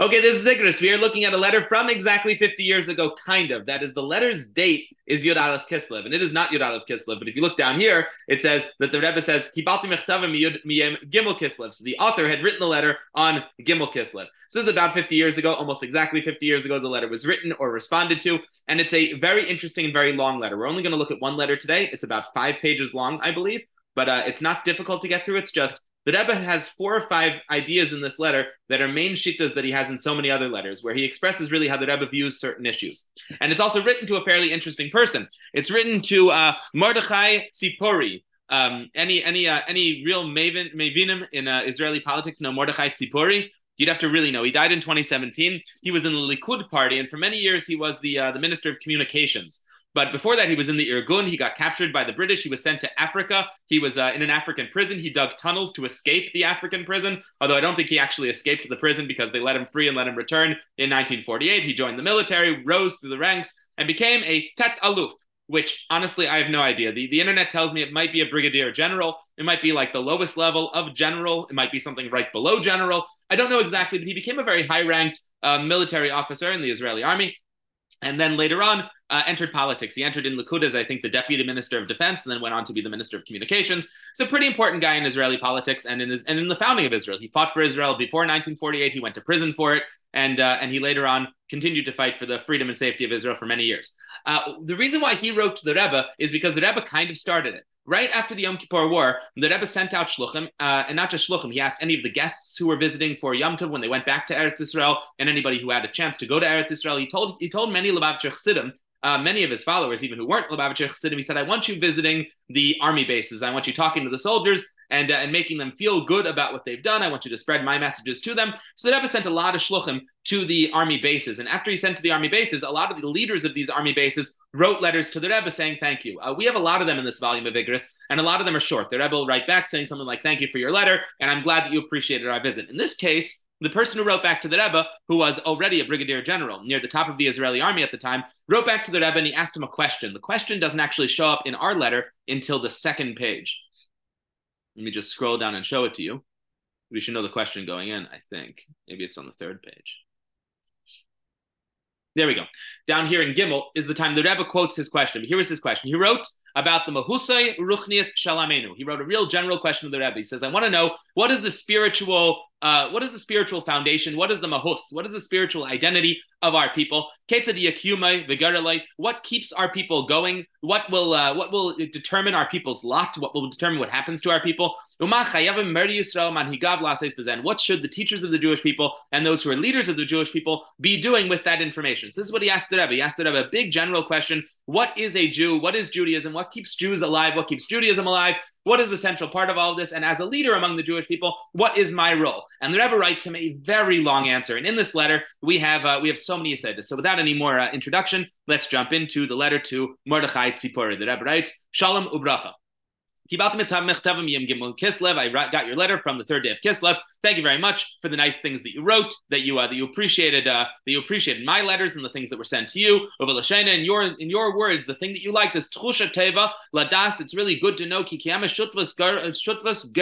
Okay, this is Igris. We are looking at a letter from exactly 50 years ago, kind of. That is, the letter's date is Yud Aleph Kislev, and it is not Yud Aleph Kislev. But if you look down here, it says that the Rebbe says, Kibalti miyem Gimel Kislev. So the author had written the letter on Gimel Kislev. So this is about 50 years ago, almost exactly 50 years ago, the letter was written or responded to. And it's a very interesting and very long letter. We're only going to look at one letter today. It's about five pages long, I believe, but uh, it's not difficult to get through. It's just the Rebbe has four or five ideas in this letter that are main shittas that he has in so many other letters, where he expresses really how the Rebbe views certain issues. And it's also written to a fairly interesting person. It's written to uh, Mordechai Tzipori. Um, any any uh, any real maven mavinim in uh, Israeli politics know Mordechai Tzipori? You'd have to really know. He died in 2017. He was in the Likud party, and for many years he was the uh, the minister of communications. But before that, he was in the Irgun. He got captured by the British. He was sent to Africa. He was uh, in an African prison. He dug tunnels to escape the African prison, although I don't think he actually escaped the prison because they let him free and let him return in 1948. He joined the military, rose through the ranks, and became a Tet Aluf, which honestly, I have no idea. The, the internet tells me it might be a brigadier general. It might be like the lowest level of general. It might be something right below general. I don't know exactly, but he became a very high ranked uh, military officer in the Israeli army. And then later on, uh, entered politics. He entered in Likud as, I think, the deputy minister of defense, and then went on to be the minister of communications. He's a pretty important guy in Israeli politics and in his, and in the founding of Israel. He fought for Israel before 1948. He went to prison for it, and uh, and he later on continued to fight for the freedom and safety of Israel for many years. Uh, the reason why he wrote to the Rebbe is because the Rebbe kind of started it. Right after the Yom Kippur War, the Rebbe sent out shluchim, uh, and not just shluchim. He asked any of the guests who were visiting for Yom Tov when they went back to Eretz Israel, and anybody who had a chance to go to Eretz Israel. He told he told many Lubavitcher Chassidim uh, many of his followers, even who weren't Lubavitcher Chassidim, he said, I want you visiting the army bases. I want you talking to the soldiers and, uh, and making them feel good about what they've done. I want you to spread my messages to them. So the Rebbe sent a lot of shluchim to the army bases. And after he sent to the army bases, a lot of the leaders of these army bases wrote letters to the Rebbe saying thank you. Uh, we have a lot of them in this volume of Igris, and a lot of them are short. The Rebbe will write back saying something like, thank you for your letter, and I'm glad that you appreciated our visit. In this case, the person who wrote back to the Rebbe, who was already a brigadier general near the top of the Israeli army at the time, wrote back to the Rebbe and he asked him a question. The question doesn't actually show up in our letter until the second page. Let me just scroll down and show it to you. We should know the question going in, I think. Maybe it's on the third page. There we go. Down here in Gimel is the time the Rebbe quotes his question. Here is his question. He wrote about the Mahusay Ruchnias Shalamenu. He wrote a real general question to the Rebbe. He says, I want to know what is the spiritual uh, what is the spiritual foundation? What is the mahus? What is the spiritual identity of our people? What keeps our people going? What will uh, what will determine our people's lot? What will determine what happens to our people? What should the teachers of the Jewish people and those who are leaders of the Jewish people be doing with that information? So this is what he asked the Rebbe. He asked the Rebbe a big general question: What is a Jew? What is Judaism? What keeps Jews alive? What keeps Judaism alive? What is the central part of all of this? And as a leader among the Jewish people, what is my role? And the Rebbe writes him a very long answer. And in this letter, we have uh, we have so many Yisaitis. So without any more uh, introduction, let's jump into the letter to Mordechai Tzipori. The Rebbe writes, Shalom Ubracha. I got your letter from the third day of Kislev. Thank you very much for the nice things that you wrote, that you uh, that you appreciated, uh, that you appreciated my letters and the things that were sent to you. Over in your in your words, the thing that you liked is Tchusha Teva Ladas. It's really good to know Kikiyama Shutvas Shutvas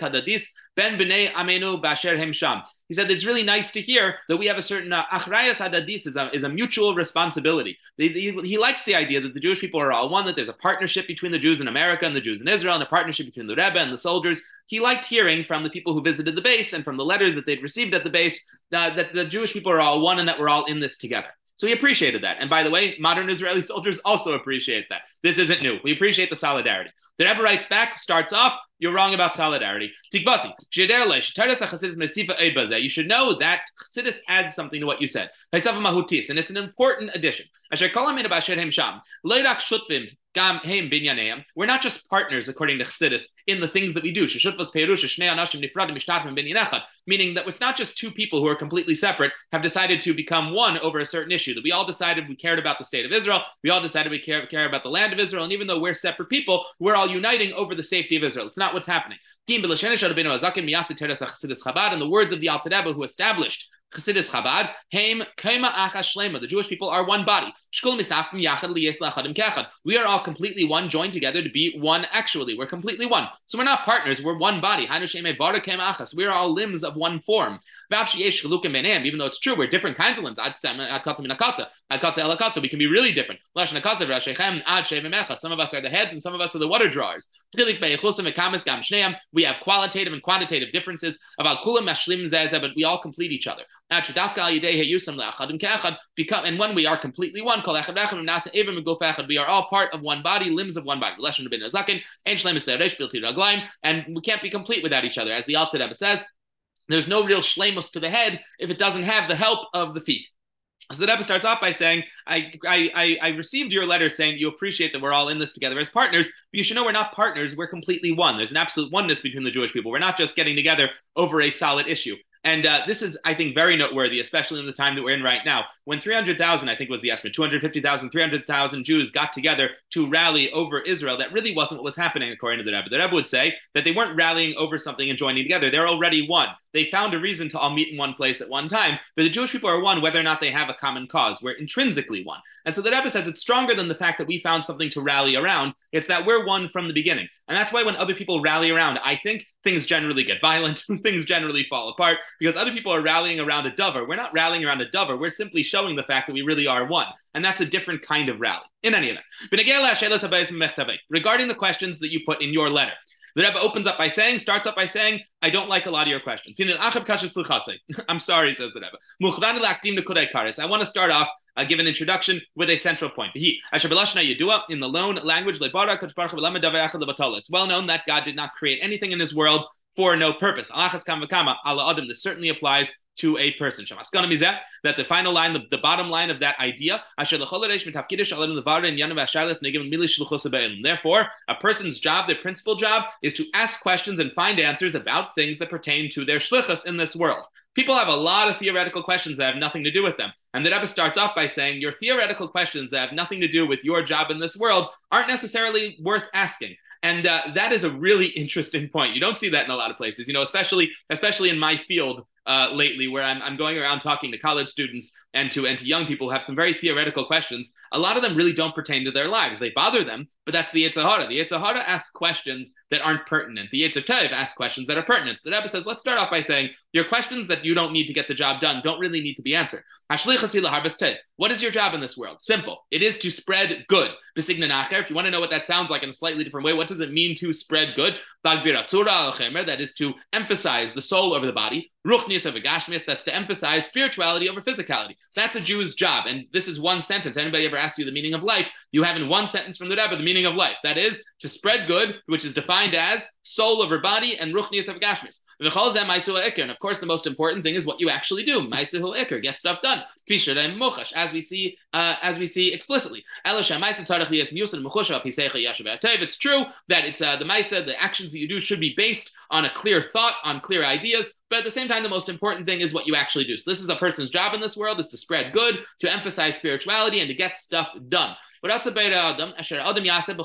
Hadadis Ben B'nei Amenu Basher Himsham. He said it's really nice to hear that we have a certain uh, achrayas hadadis is a, is a mutual responsibility. He, he, he, likes the idea that the Jewish people are all one, that there's a partnership between the Jews in America and the Jews in Israel, and a partnership between the Rebbe and the soldiers. He liked hearing from the people who visited the base and from the letters that they'd received at the base uh, that the Jewish people are all one and that we're all in this together. So he appreciated that. And by the way, modern Israeli soldiers also appreciate that. This isn't new. We appreciate the solidarity. The Rebbe writes back, starts off, you're wrong about solidarity. You should know that Chassidus adds something to what you said. And it's an important addition. We're not just partners, according to Chassidus, in the things that we do. Meaning that it's not just two people who are completely separate have decided to become one over a certain issue. That we all decided we cared about the state of Israel. We all decided we care, care about the land of Israel. And even though we're separate people, we're all uniting over the safety of Israel. It's not what's happening. In the words of the Rebbe, who established Chassidus Chabad, Haim Kaima Acha. The Jewish people are one body. We are all completely one, joined together to be one actually. We're completely one. So we're not partners, we're one body. We are all limbs of one form. Even though it's true, we're different kinds of limbs. We can be really different. Some of us are the heads and some of us are the water drawers. We have qualitative and quantitative differences. But we all complete each other. And when we are completely one, we are all part of one body, limbs of one body. And we can't be complete without each other. As the Alter Rebbe says, there's no real shlemus to the head if it doesn't have the help of the feet. So the Rebbe starts off by saying, I, I, I, received your letter saying that you appreciate that we're all in this together as partners, but you should know we're not partners, we're completely one. There's an absolute oneness between the Jewish people. We're not just getting together over a solid issue. And uh, this is, I think, very noteworthy, especially in the time that we're in right now. When 300,000, I think was the estimate, 250,000, 300,000 Jews got together to rally over Israel, that really wasn't what was happening, according to the Rebbe. The Rebbe would say that they weren't rallying over something and joining together. They're already one. They found a reason to all meet in one place at one time, but the Jewish people are one whether or not they have a common cause. We're intrinsically one. And so the Rebbe says it's stronger than the fact that we found something to rally around. It's that we're one from the beginning. And that's why when other people rally around, I think things generally get violent, things generally fall apart because other people are rallying around a dover. We're not rallying around a dover. We're simply showing the fact that we really are one. And that's a different kind of rally. In any event, regarding the questions that you put in your letter, the Rebbe opens up by saying, starts up by saying, I don't like a lot of your questions. I'm sorry, says the Rebbe. I want to start off uh, give an introduction with a central point. In the loan language, it's well known that God did not create anything in his world for no purpose. This certainly applies to a person. That the final line, the, the bottom line of that idea, therefore, a person's job, their principal job, is to ask questions and find answers about things that pertain to their shlichus in this world. People have a lot of theoretical questions that have nothing to do with them. And the Rebbe starts off by saying, Your theoretical questions that have nothing to do with your job in this world aren't necessarily worth asking. And uh, that is a really interesting point. You don't see that in a lot of places, you know, especially especially in my field uh, lately, where I'm, I'm going around talking to college students and to and to young people who have some very theoretical questions. A lot of them really don't pertain to their lives. They bother them, but that's the Yetzer Hara. The Yetzer Hara asks questions that aren't pertinent. The Tov asks questions that are pertinent. So the Rebbe says, let's start off by saying your questions that you don't need to get the job done don't really need to be answered. What is your job in this world? Simple. It is to spread good. If you want to know what that sounds like in a slightly different way, what does it mean to spread good? That is to emphasize the soul over the body. Ruchnius over Gashmius, that's to emphasize spirituality over physicality. That's a Jew's job. And this is one sentence. Anybody ever asks you the meaning of life? You have in one sentence from the Rebbe the meaning of life. That is to spread good, which is defined as soul over body and Ruchnius over Gashmius. And of course, the most important thing is what you actually do. Get stuff done. As we see, uh, as we see explicitly. It's true that it's uh, the Maisa, the actions that you do should be based on a clear thought, on clear ideas. But at the same time, the most important thing is what you actually do. So this is a person's job in this world is to spread good, to emphasize spirituality, and to get stuff done. Uh, Yaseh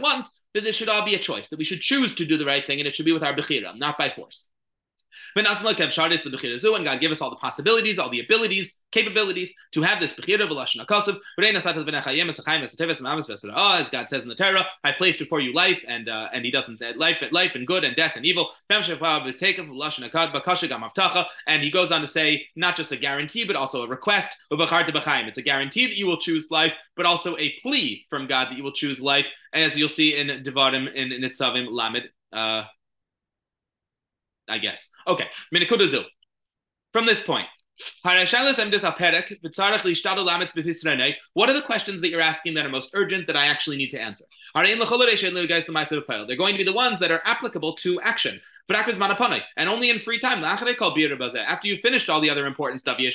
wants that there should all be a choice, that we should choose to do the right thing, and it should be with our Bechira, not by force. And God give us all the possibilities, all the abilities, capabilities to have this. As God says in the Torah, I placed before you life, and uh, and He doesn't say life, life and good and death and evil. And He goes on to say not just a guarantee, but also a request. It's a guarantee that you will choose life, but also a plea from God that you will choose life, as you'll see in Devarim in Nitzavim Lamed. Uh, I guess. Okay, From this point, what are the questions that you're asking that are most urgent that I actually need to answer? They're going to be the ones that are applicable to action. And only in free time. After you've finished all the other important stuff. You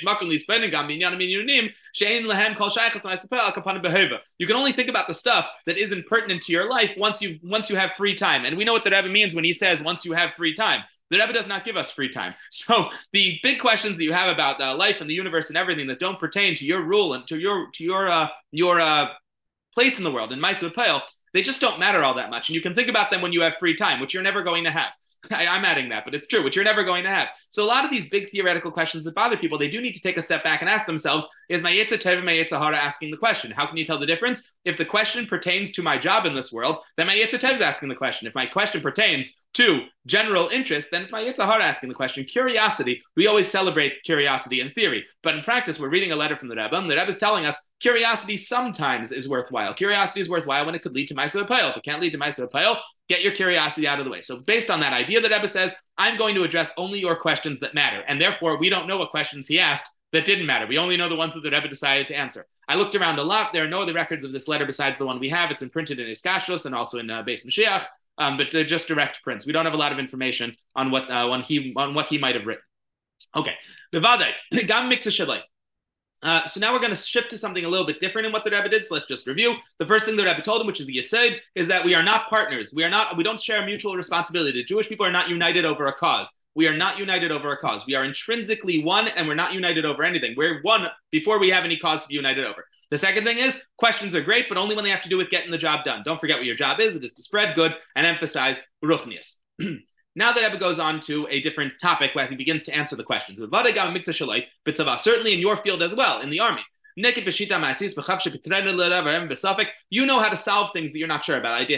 can only think about the stuff that isn't pertinent to your life once you once you have free time. And we know what the Rebbe means when he says once you have free time. The Rebbe does not give us free time. So the big questions that you have about uh, life and the universe and everything that don't pertain to your rule and to your to your uh, your uh, place in the world in Maisa Pale, they just don't matter all that much. And you can think about them when you have free time, which you're never going to have. I, am adding that, but it's true, which you're never going to have. So a lot of these big theoretical questions that bother people, they do need to take a step back and ask themselves, is my Yetzer Tov and my Yetzer Hara asking the question? How can you tell the difference? If the question pertains to my job in this world, then my Yetzer Tov's asking the question. If my question pertains to general interest, then it's my Yetzer Hara asking the question. Curiosity, we always celebrate curiosity in theory, but in practice, we're reading a letter from the Rebbe, and the Rebbe is telling us curiosity sometimes is worthwhile. Curiosity is worthwhile when it could lead to Maisa If it can't lead to Maisa get your curiosity out of the way. So based on that idea, the Rebbe says, I'm going to address only your questions that matter. And therefore, we don't know what questions he asked that didn't matter. We only know the ones that the Rebbe decided to answer. I looked around a lot. There are no other records of this letter besides the one we have. It's been printed in Iskashlos and also in uh, Beis Mashiach, um, but they're just direct prints. We don't have a lot of information on what uh, on he on what he might have written. Okay, gam uh, so now we're going to shift to something a little bit different in what the Rebbe did. So let's just review. The first thing the Rebbe told him, which is the Yesod, is that we are not partners. We are not. We don't share a mutual responsibility. The Jewish people are not united over a cause. We are not united over a cause. We are intrinsically one, and we're not united over anything. We're one before we have any cause to be united over. The second thing is questions are great, but only when they have to do with getting the job done. Don't forget what your job is. It is to spread good and emphasize ruchnius. Now that Rebbe goes on to a different topic as he begins to answer the questions. Certainly in your field as well, in the army. You know how to solve things that you're not sure about. The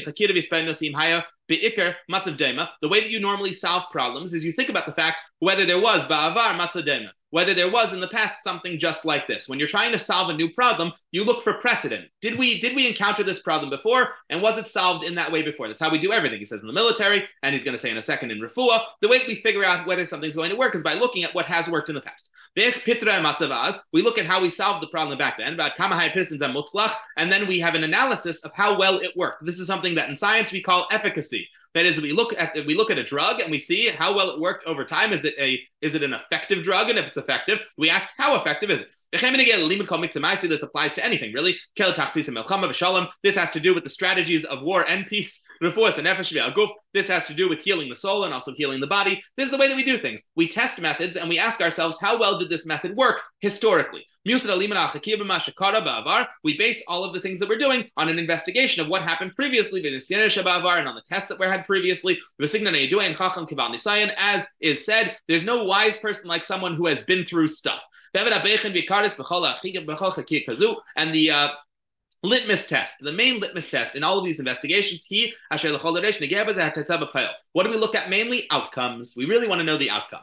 way that you normally solve problems is you think about the fact whether there was ba'avar matzadema whether there was in the past something just like this. When you're trying to solve a new problem, you look for precedent. Did we did we encounter this problem before, and was it solved in that way before? That's how we do everything. He says in the military, and he's going to say in a second in refuah. The way that we figure out whether something's going to work is by looking at what has worked in the past. We look at how we solved the problem back then, about kamahai pistons and mutzlach, and then we have an analysis of how well it worked. This is something that in science we call efficacy. That is, we look at we look at a drug and we see how well it worked over time. Is it a is it an effective drug? And if it's effective, we ask how effective is it. This applies to anything, really. This has to do with the strategies of war and peace. This has to do with healing the soul and also healing the body. This is the way that we do things. We test methods and we ask ourselves, how well did this method work historically? We base all of the things that we're doing on an investigation of what happened previously, and on the tests that were had previously. As is said, there's no wise person like someone who has been through stuff. And the uh, litmus test, the main litmus test in all of these investigations, he what do we look at mainly? Outcomes. We really want to know the outcome.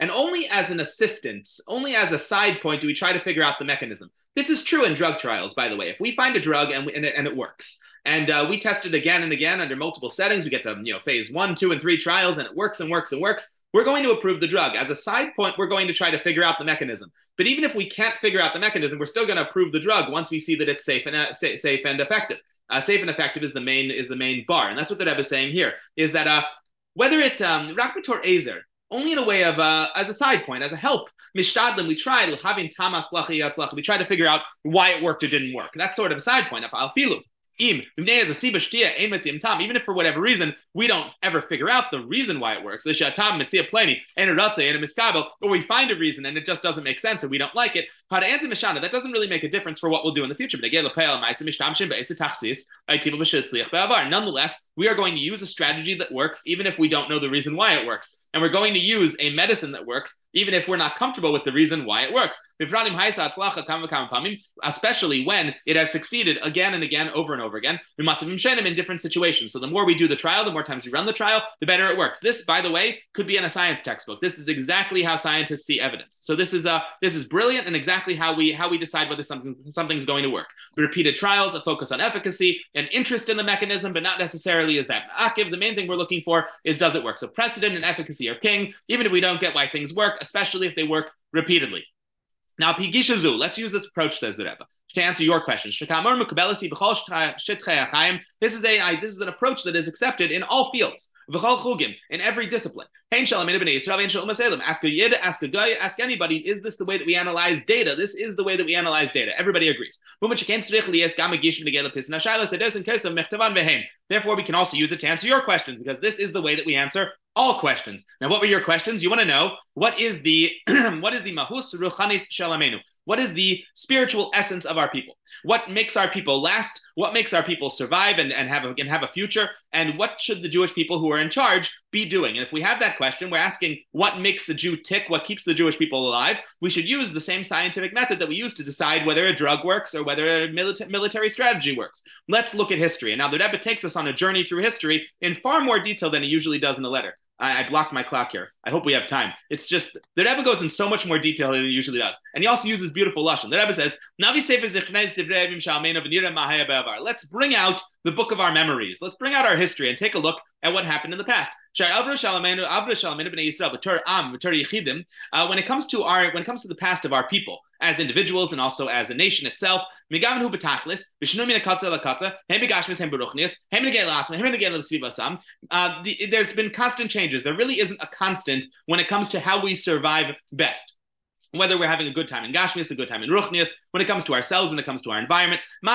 And only as an assistant, only as a side point, do we try to figure out the mechanism. This is true in drug trials, by the way. If we find a drug and, we, and, it, and it works, and uh, we test it again and again under multiple settings. We get to you know phase one, two, and three trials, and it works and works and works. We're going to approve the drug. As a side point, we're going to try to figure out the mechanism. But even if we can't figure out the mechanism, we're still going to approve the drug once we see that it's safe and uh, safe and effective. Uh, safe and effective is the main is the main bar, and that's what the Rebbe is saying here. Is that uh, whether it um, Rakbator Azer, only in a way of uh, as a side point, as a help. Mishtadlim, we try having tamat We try to figure out why it worked or didn't work. That's sort of a side point. Emetziyam tam. even if for whatever reason we don't ever figure out the reason why it works, and or we find a reason and it just doesn't make sense and we don't like it, that doesn't really make a difference for what we'll do in the future. Nonetheless, we are going to use a strategy that works even if we don't know the reason why it works. And we're going to use a medicine that works even if we're not comfortable with the reason why it works. Especially when it has succeeded again and again, over and over again, in different situations. So the more we do the trial, the more times we run the trial, the better it works. This, by the way, could be in a science textbook. This is exactly how scientists see evidence. So this is uh, this is brilliant and exactly how we how we decide whether something something's going to work. Repeated trials, a focus on efficacy, an interest in the mechanism, but not necessarily is that akiv. The main thing we're looking for is does it work? So precedent and efficacy are king, even if we don't get why things work, especially if they work repeatedly. Now, Pigishazu, let's use this approach, says the Rebbe, to answer your question. This is a this is an approach that is accepted in all fields, in every discipline. Umm ask a yid, ask a guy, ask anybody. Is this the way that we analyze data? This is the way that we analyze data. Everybody agrees. Therefore, we can also use it to answer your questions because this is the way that we answer all questions. Now, what were your questions? You want to know what is the what is the mahus ruchanis shalamenu? What is the spiritual essence of our people? What makes our people last? What makes our people survive and, and have a, and have a future? And what should the Jewish people who are in charge be doing? And if we have that question, we're asking what makes the Jew tick, what keeps the Jewish people alive. We should use the same scientific method that we use to decide whether a drug works or whether a milita- military strategy works. Let's look at history. And now the Rebbe takes us on a journey through history in far more detail than he usually does in the letter. I, I, blocked my clock here. I hope we have time. It's just the Rebbe goes in so much more detail than he usually does, and he also uses beautiful lashon. The Rebbe says, Let's bring out the book of our memories. Let's bring out our history and take a look at what happened in the past. Uh, when it comes to our when it comes to the past of our people as individuals and also as a nation itself, uh, there's been constant changes. There really isn't a constant when it comes to how we survive best whether we're having a good time in Gashmias, a good time in Ruchnias, when it comes to ourselves, when it comes to our environment. There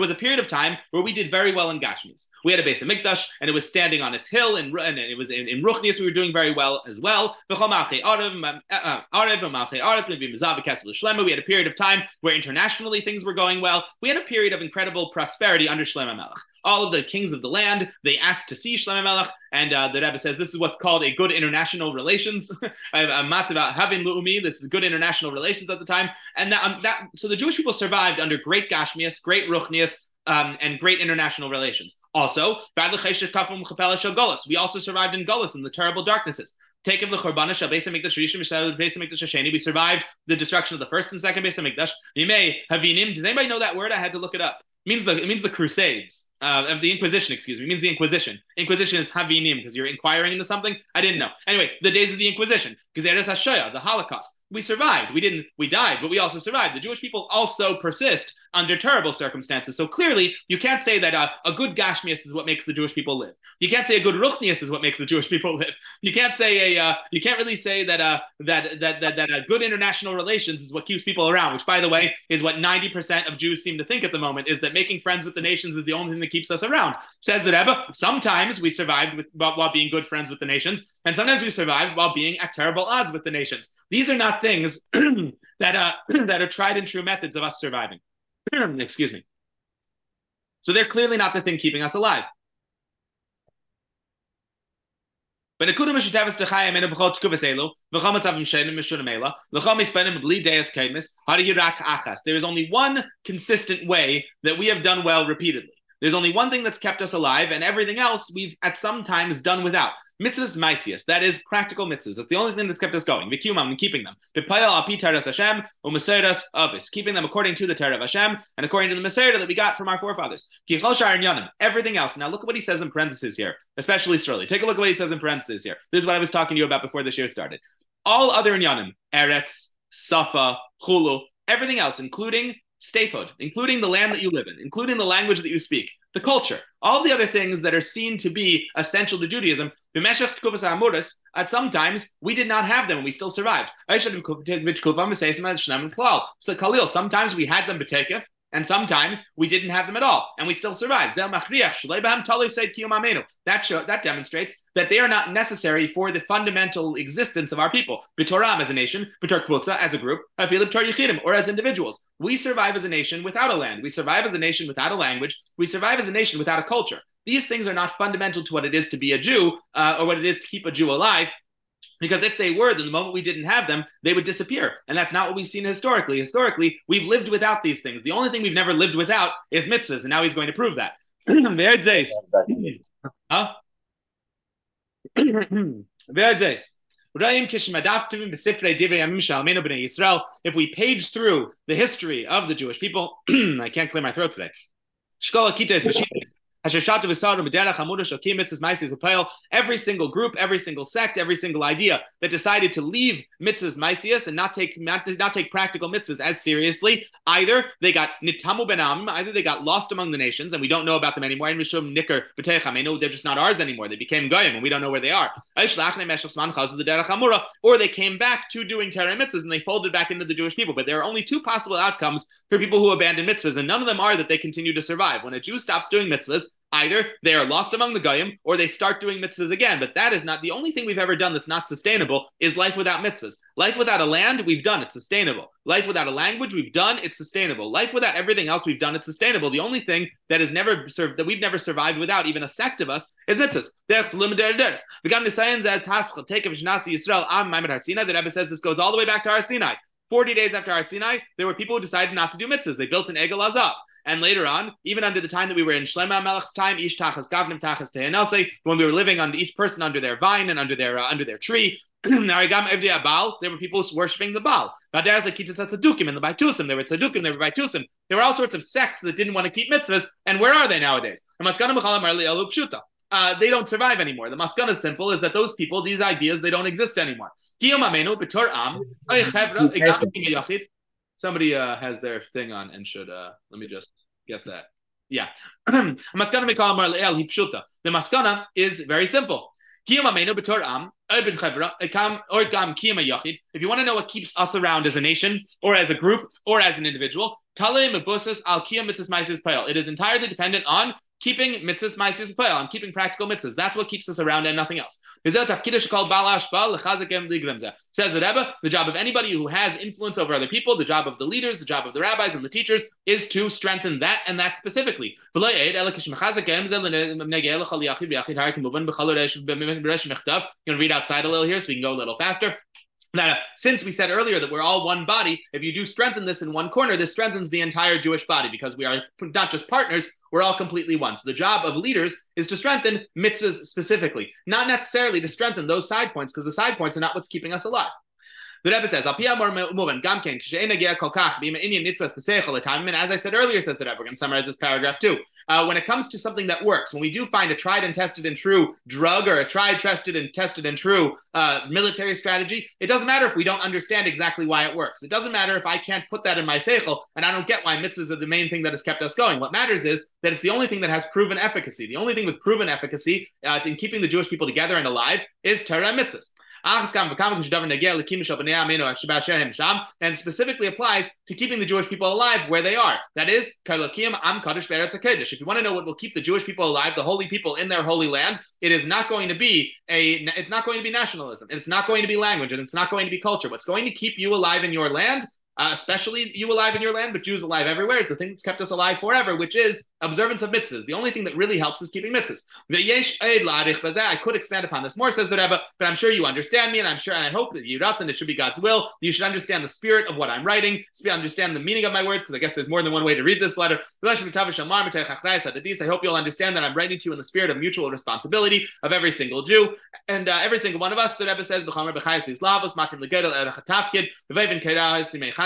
was a period of time where we did very well in Gashmias. We had a base of Mikdash, and it was standing on its hill, and, and it was in, in Ruchnias, we were doing very well as well. We had a period of time where internationally things were going well. We had a period of incredible prosperity under Shlomo Melech. All of the kings of the land, they asked to see Shlomo Melech, and uh, the Rebbe says this is what's called a good international relations. I have a mat about having lu'umi. This is good international relations at the time, and that, um, that so the Jewish people survived under great Gashmias, great Ruchnias, um, and great international relations. Also, we also survived in Golis in the terrible darknesses. Take of the Hasheni. We survived the destruction of the first and second Beis Hamikdash. Does anybody know that word? I had to look it up. It means the it means the Crusades uh, of the Inquisition. Excuse me, means the Inquisition. Inquisition is havinim because you're inquiring into something. I didn't know. Anyway, the days of the Inquisition, because Eres Hashoya, the Holocaust. We survived. We didn't. We died, but we also survived. The Jewish people also persist under terrible circumstances. So clearly, you can't say that uh, a good Gashmias is what makes the Jewish people live. You can't say a good Ruchnias is what makes the Jewish people live. You can't say a. Uh, you can't really say that uh, that that that that a good international relations is what keeps people around. Which, by the way, is what ninety percent of Jews seem to think at the moment. Is that making friends with the nations is the only thing that keeps us around. Says the Rebbe. Sometimes we survived with, while, being good friends with the nations, and sometimes we survived while being at terrible odds with the nations. These are not things that uh, that are tried and true methods of us surviving. Excuse me. So they're clearly not the thing keeping us alive. There is only one consistent way that we have done well repeatedly. There's only one thing that's kept us alive, and everything else we've at some times done without. Mitzvahs maisias, that is practical mitzvahs. That's the only thing that's kept us going. Vikumam and keeping them. Hashem, avis. Keeping them according to the Torah of Hashem and according to the Masera that we got from our forefathers. Everything else. Now look at what he says in parentheses here, especially Sterling. Take a look at what he says in parentheses here. This is what I was talking to you about before this year started. All other yanim, eretz, safa, chulu, everything else, including statehood, including the land that you live in, including the language that you speak, the culture, all the other things that are seen to be essential to Judaism. At some times, we did not have them and we still survived. So Khalil, sometimes we had them and sometimes we didn't have them at all, and we still survived. That, show, that demonstrates that they are not necessary for the fundamental existence of our people. B'toram as a nation, b'tor kvutza as a group, or as individuals. We survive as a nation without a land. We survive as a nation without a language. We survive as a nation without a culture. These things are not fundamental to what it is to be a Jew uh, or what it is to keep a Jew alive. Because if they were, then the moment we didn't have them, they would disappear. And that's not what we've seen historically. Historically, we've lived without these things. The only thing we've never lived without is mitzvahs, and now he's going to prove that. If we page through the history of the Jewish people, I can't clear my throat today. Every single group, every single sect, every single idea that decided to leave mitzvahs maisias and not take not, not take practical mitzvahs as seriously, either they got nitamu benam, either they got lost among the nations and we don't know about them anymore. And mishum nicker I they're just not ours anymore. They became goyim and we don't know where they are. Or they came back to doing Torah mitzvahs and they folded back into the Jewish people. But there are only two possible outcomes for people who abandon mitzvahs, and none of them are that they continue to survive. When a Jew stops doing mitzvahs, either they are lost among the goyim or they start doing mitzvahs again. But that is not the only thing we've ever done that's not sustainable is life without mitzvahs. Life without a land, we've done, it's sustainable. Life without a language, we've done, it's sustainable. Life without everything else we've done, it's sustainable. The only thing that is never served that we've never survived without, even a sect of us, is mitzvahs. The Rebbe says this goes all the way back to Har Sinai. 40 days after Har Sinai, there were people who decided not to do mitzvahs. They built an Egel Hazahav. And later on, even under the time that we were in Shlema Melech's time, Ish Tachas Gavnim Tachas Tehenelse, when we were living on each person under their vine and under their uh, under their tree, there were people worshiping the Baal. And the Baitusim. There were Tzadukim, there were Baitusim. There were all sorts of sects that didn't want to keep mitzvahs. And where are they nowadays? Uh, they don't survive anymore. The maskana is simple: is that those people, these ideas, they don't exist anymore. Somebody uh, has their thing on and should uh, let me just get that. Yeah, The maskana is very simple. If you want to know what keeps us around as a nation, or as a group, or as an individual, it is entirely dependent on keeping mitzvahs, my ma'asis, on keeping practical mitzvahs. That's what keeps us around and nothing else. Says the Rebbe, the job of anybody who has influence over other people, the job of the leaders, the job of the rabbis and the teachers is to strengthen that and that specifically. You can read outside a little here so we can go a little faster. Now, uh, since we said earlier that we're all one body, if you do strengthen this in one corner, this strengthens the entire Jewish body because we are not just partners, we're all completely one. So the job of leaders is to strengthen mitzvahs specifically, not necessarily to strengthen those side points because the side points are not what's keeping us alive. The Rebbe says, and as I said earlier, says the Rebbe, we're going to summarize this paragraph too. Uh, when it comes to something that works, when we do find a tried and tested and true drug or a tried, tested and tested and true uh, military strategy, it doesn't matter if we don't understand exactly why it works. It doesn't matter if I can't put that in my seichel and I don't get why mitzvahs are the main thing that has kept us going. What matters is that it's the only thing that has proven efficacy. The only thing with proven efficacy uh, in keeping the Jewish people together and alive is Torah mitzvahs and specifically applies to keeping the Jewish people alive where they are. That is, if you want to know what will keep the Jewish people alive, the holy people in their holy land, it is not going to be a it's not going to be nationalism, it's not going to be language, and it's not going to be culture. What's going to keep you alive in your land uh, especially you alive in your land, but Jews alive everywhere. It's the thing that's kept us alive forever, which is observance of mitzvahs. The only thing that really helps is keeping mitzvahs. I could expand upon this more, says the Rebbe, but I'm sure you understand me, and I'm sure, and I hope that you and it should be God's will. You should understand the spirit of what I'm writing, understand the meaning of my words, because I guess there's more than one way to read this letter. I hope you'll understand that I'm writing to you in the spirit of mutual responsibility of every single Jew and uh, every single one of us. The Rebbe says,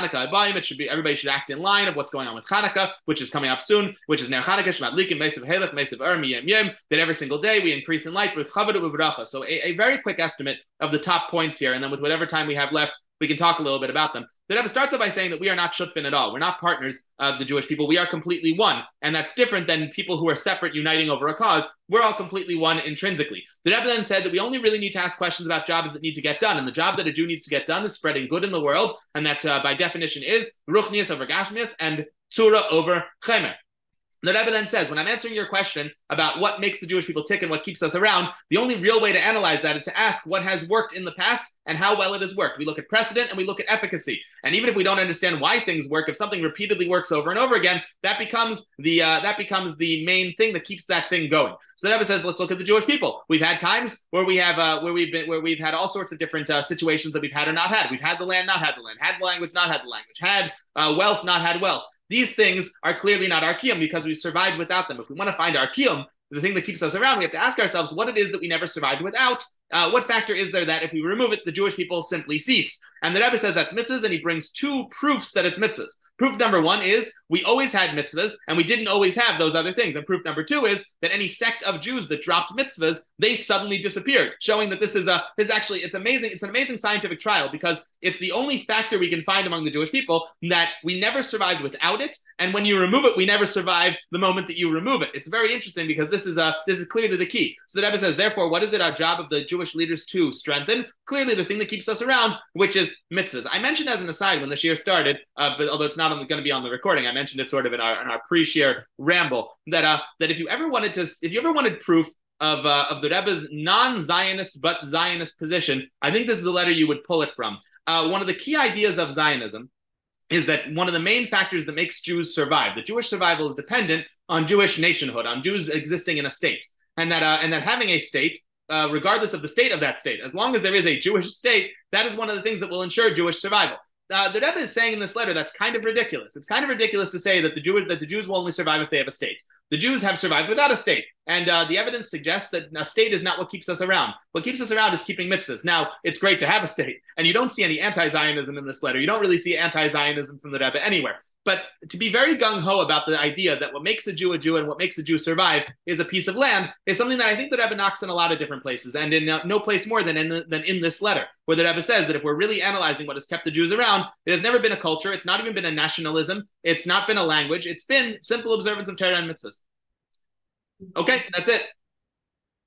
Hanukkah. It should be everybody should act in line of what's going on with Hanukkah, which is coming up soon, which is Ner Hanukkah, Shmat Likim, Mesav Helech, Mesav Ur, Miyem Yem, that every single day we increase in light with Chavad Uvracha. So a, a very quick estimate of the top points here, and then with whatever time we have left, we can talk a little bit about them. The Rebbe starts off by saying that we are not shutfin at all. We're not partners of the Jewish people. We are completely one. And that's different than people who are separate uniting over a cause. We're all completely one intrinsically. The Rebbe then said that we only really need to ask questions about jobs that need to get done. And the job that a Jew needs to get done is spreading good in the world. And that uh, by definition is ruchnias over gashmias and tzura over chemer. The Rebbe then says, when I'm answering your question about what makes the Jewish people tick and what keeps us around, the only real way to analyze that is to ask what has worked in the past and how well it has worked. We look at precedent and we look at efficacy. And even if we don't understand why things work, if something repeatedly works over and over again, that becomes the uh, that becomes the main thing that keeps that thing going. So the Rebbe says, let's look at the Jewish people. We've had times where we have uh, where we've been where we've had all sorts of different uh, situations that we've had or not had. We've had the land, not had the land, had the language, not had the language, had uh, wealth, not had wealth. These things are clearly not kiyum because we survived without them. If we want to find kiyum, the thing that keeps us around, we have to ask ourselves what it is that we never survived without, Uh, what factor is there that if we remove it, the Jewish people simply cease? And the Rebbe says that's mitzvahs, and he brings two proofs that it's mitzvahs. Proof number one is we always had mitzvahs, and we didn't always have those other things. And proof number two is that any sect of Jews that dropped mitzvahs, they suddenly disappeared, showing that this is a this is actually it's amazing. It's an amazing scientific trial because it's the only factor we can find among the Jewish people that we never survived without it, and when you remove it, we never survive the moment that you remove it. It's very interesting because this is a this is clearly the key. So the Rebbe says, therefore, what is it our job of the Jewish leaders to strengthen? Clearly, the thing that keeps us around, which is mitzvahs. I mentioned as an aside when the shiur started, uh, but although it's not going to be on the recording, I mentioned it sort of in our in our pre-shiur ramble that uh, that if you ever wanted to, if you ever wanted proof of uh, of the Rebbe's non-Zionist but Zionist position, I think this is a letter you would pull it from. Uh, one of the key ideas of Zionism is that one of the main factors that makes Jews survive, the Jewish survival is dependent on Jewish nationhood, on Jews existing in a state, and that uh, and that having a state uh, regardless of the state of that state. As long as there is a Jewish state, that is one of the things that will ensure Jewish survival. Uh, the Rebbe is saying in this letter that's kind of ridiculous. It's kind of ridiculous to say that the Jewish that the Jews will only survive if they have a state. The Jews have survived without a state, and uh, the evidence suggests that a state is not what keeps us around. What keeps us around is keeping mitzvahs. Now, it's great to have a state, and you don't see any anti-Zionism in this letter. You don't really see anti-Zionism from the Rebbe anywhere. But to be very gung ho about the idea that what makes a Jew a Jew and what makes a Jew survive is a piece of land is something that I think the Rebbe knocks in a lot of different places, and in uh, no place more than in the, than in this letter, where the Rebbe says that if we're really analyzing what has kept the Jews around, it has never been a culture, it's not even been a nationalism, it's not been a language, it's been simple observance of Torah and mitzvahs. Okay, that's it.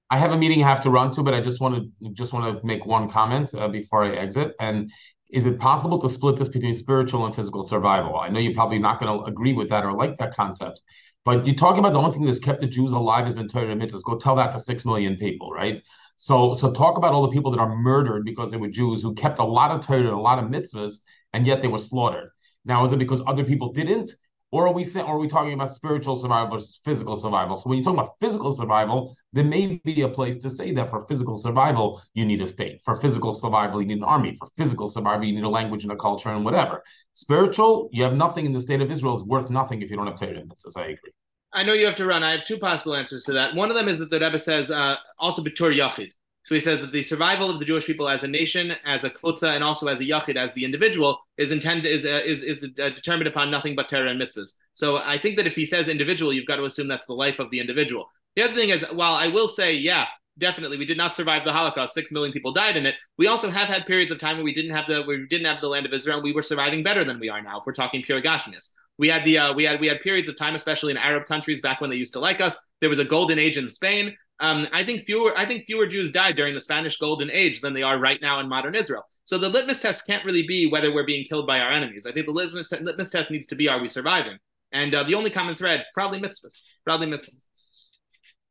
I have a meeting I have to run to, but I just want to just want to make one comment uh, before I exit, and is it possible to split this between spiritual and physical survival? I know you're probably not going to agree with that or like that concept, but you're talking about the only thing that's kept the Jews alive has been Torah and mitzvahs. Go tell that to six million people, right? So, so talk about all the people that are murdered because they were Jews who kept a lot of Torah and a lot of mitzvahs, and yet they were slaughtered. Now, is it because other people didn't? Or are we saying, or are we talking about spiritual survival versus physical survival? So when you talk about physical survival, there may be a place to say that for physical survival, you need a state. For physical survival, you need an army. For physical survival, you need a language and a culture and whatever. Spiritual, you have nothing in the state of Israel is worth nothing if you don't have Torah and mitzvahs. I agree. I know you have to run. I have two possible answers to that. One of them is that the Rebbe says uh, also b'tur yachid. So he says that the survival of the Jewish people as a nation, as a kvutza, and also as a yachid, as the individual, is intended is uh, is is uh, determined upon nothing but Torah and mitzvahs. So I think that if he says individual, you've got to assume that's the life of the individual. The other thing is, while I will say, yeah, definitely, we did not survive the Holocaust. Six million people died in it. We also have had periods of time where we didn't have the we didn't have the land of Israel. We were surviving better than we are now. If we're talking pure Gashmias. We had the uh, we had we had periods of time, especially in Arab countries, back when they used to like us. There was a golden age in Spain. Um, I think fewer I think fewer Jews died during the Spanish Golden Age than they are right now in modern Israel. So the litmus test can't really be whether we're being killed by our enemies. I think the litmus, litmus test needs to be are we surviving? And uh, the only common thread probably mitzvahs, probably mitzvahs.